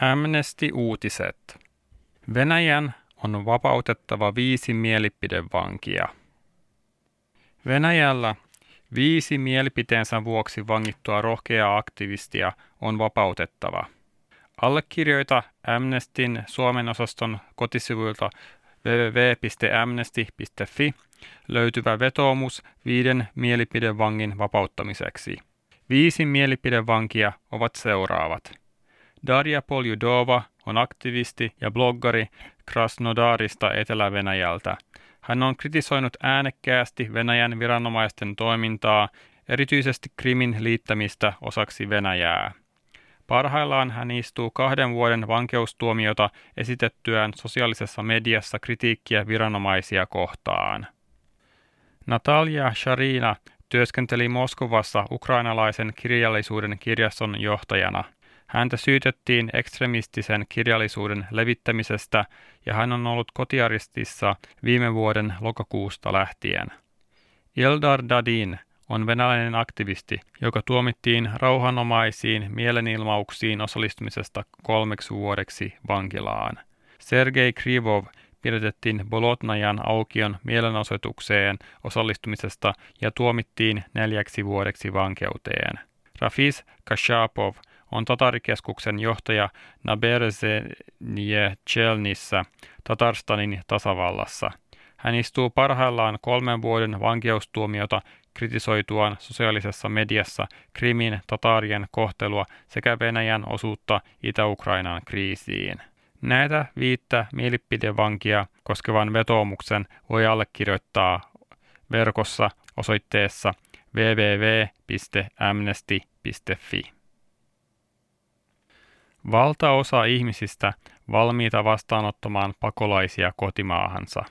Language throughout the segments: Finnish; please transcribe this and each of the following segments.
Amnesty-uutiset. Venäjän on vapautettava viisi mielipidevankia. Venäjällä viisi mielipiteensä vuoksi vangittua rohkeaa aktivistia on vapautettava. Allekirjoita Amnestin Suomen osaston kotisivuilta www.amnesty.fi löytyvä vetoomus viiden mielipidevangin vapauttamiseksi. Viisi mielipidevankia ovat seuraavat. Darja Poljudova on aktivisti ja bloggari Krasnodarista Etelä-Venäjältä. Hän on kritisoinut äänekkäästi Venäjän viranomaisten toimintaa, erityisesti Krimin liittämistä osaksi Venäjää. Parhaillaan hän istuu kahden vuoden vankeustuomiota esitettyään sosiaalisessa mediassa kritiikkiä viranomaisia kohtaan. Natalia Sharina työskenteli Moskovassa ukrainalaisen kirjallisuuden kirjaston johtajana – Häntä syytettiin ekstremistisen kirjallisuuden levittämisestä ja hän on ollut kotiaristissa viime vuoden lokakuusta lähtien. Ildar Dadin on venäläinen aktivisti, joka tuomittiin rauhanomaisiin mielenilmauksiin osallistumisesta kolmeksi vuodeksi vankilaan. Sergei Krivov pidätettiin Bolotnajan aukion mielenosoitukseen osallistumisesta ja tuomittiin neljäksi vuodeksi vankeuteen. Rafis Kashapov on Tatarikeskuksen johtaja Naberzenje Chelnissä Tatarstanin tasavallassa. Hän istuu parhaillaan kolmen vuoden vankeustuomiota kritisoituaan sosiaalisessa mediassa Krimin tatarien kohtelua sekä Venäjän osuutta Itä-Ukrainan kriisiin. Näitä viittä mielipidevankia koskevan vetoomuksen voi allekirjoittaa verkossa osoitteessa www.amnesty.fi. Valtaosa ihmisistä valmiita vastaanottamaan pakolaisia kotimaahansa.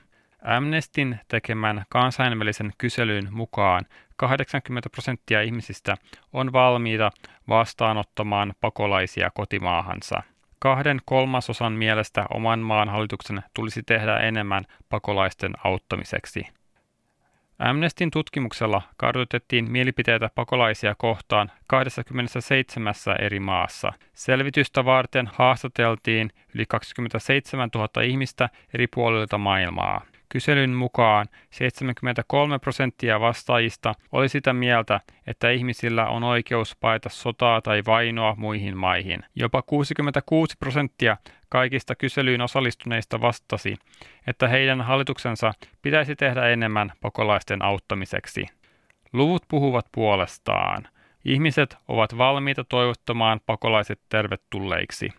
Amnestin tekemän kansainvälisen kyselyn mukaan 80 prosenttia ihmisistä on valmiita vastaanottamaan pakolaisia kotimaahansa. Kahden kolmasosan mielestä oman maan hallituksen tulisi tehdä enemmän pakolaisten auttamiseksi. Amnestin tutkimuksella kartoitettiin mielipiteitä pakolaisia kohtaan 27 eri maassa. Selvitystä varten haastateltiin yli 27 000 ihmistä eri puolilta maailmaa. Kyselyn mukaan 73 prosenttia vastaajista oli sitä mieltä, että ihmisillä on oikeus paeta sotaa tai vainoa muihin maihin. Jopa 66 prosenttia kaikista kyselyyn osallistuneista vastasi, että heidän hallituksensa pitäisi tehdä enemmän pakolaisten auttamiseksi. Luvut puhuvat puolestaan. Ihmiset ovat valmiita toivottamaan pakolaiset tervetulleiksi.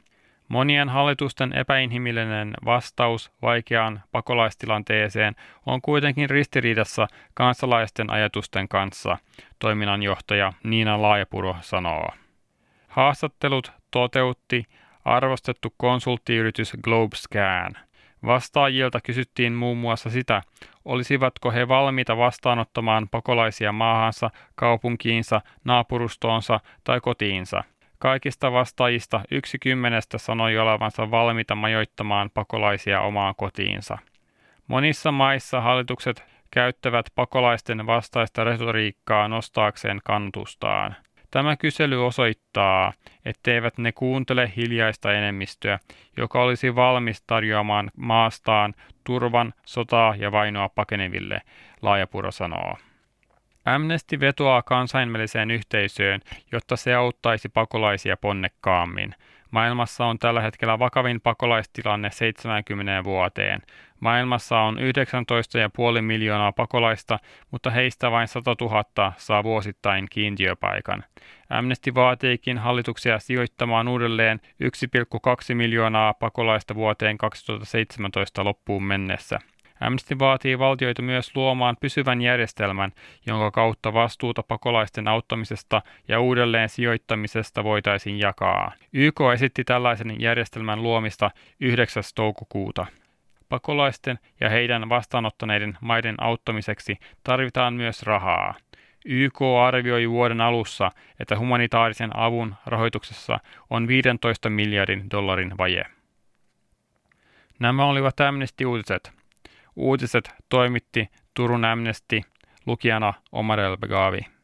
Monien hallitusten epäinhimillinen vastaus vaikeaan pakolaistilanteeseen on kuitenkin ristiriidassa kansalaisten ajatusten kanssa, toiminnanjohtaja Niina Laajapuro sanoo. Haastattelut toteutti arvostettu konsulttiyritys GlobeScan. Vastaajilta kysyttiin muun muassa sitä, olisivatko he valmiita vastaanottamaan pakolaisia maahansa, kaupunkiinsa, naapurustoonsa tai kotiinsa – Kaikista vastaajista yksi kymmenestä sanoi olevansa valmiita majoittamaan pakolaisia omaan kotiinsa. Monissa maissa hallitukset käyttävät pakolaisten vastaista retoriikkaa nostaakseen kantustaan. Tämä kysely osoittaa, etteivät ne kuuntele hiljaista enemmistöä, joka olisi valmis tarjoamaan maastaan turvan, sotaa ja vainoa pakeneville, Laajapuro sanoo. Amnesty vetoaa kansainväliseen yhteisöön, jotta se auttaisi pakolaisia ponnekkaammin. Maailmassa on tällä hetkellä vakavin pakolaistilanne 70 vuoteen. Maailmassa on 19,5 miljoonaa pakolaista, mutta heistä vain 100 000 saa vuosittain kiintiöpaikan. Amnesty vaatiikin hallituksia sijoittamaan uudelleen 1,2 miljoonaa pakolaista vuoteen 2017 loppuun mennessä. Amnesty vaatii valtioita myös luomaan pysyvän järjestelmän, jonka kautta vastuuta pakolaisten auttamisesta ja uudelleen sijoittamisesta voitaisiin jakaa. YK esitti tällaisen järjestelmän luomista 9. toukokuuta. Pakolaisten ja heidän vastaanottaneiden maiden auttamiseksi tarvitaan myös rahaa. YK arvioi vuoden alussa, että humanitaarisen avun rahoituksessa on 15 miljardin dollarin vaje. Nämä olivat Amnesty-uutiset. Uutiset toimitti Turun Amnesty, lukijana Omar El Begavi.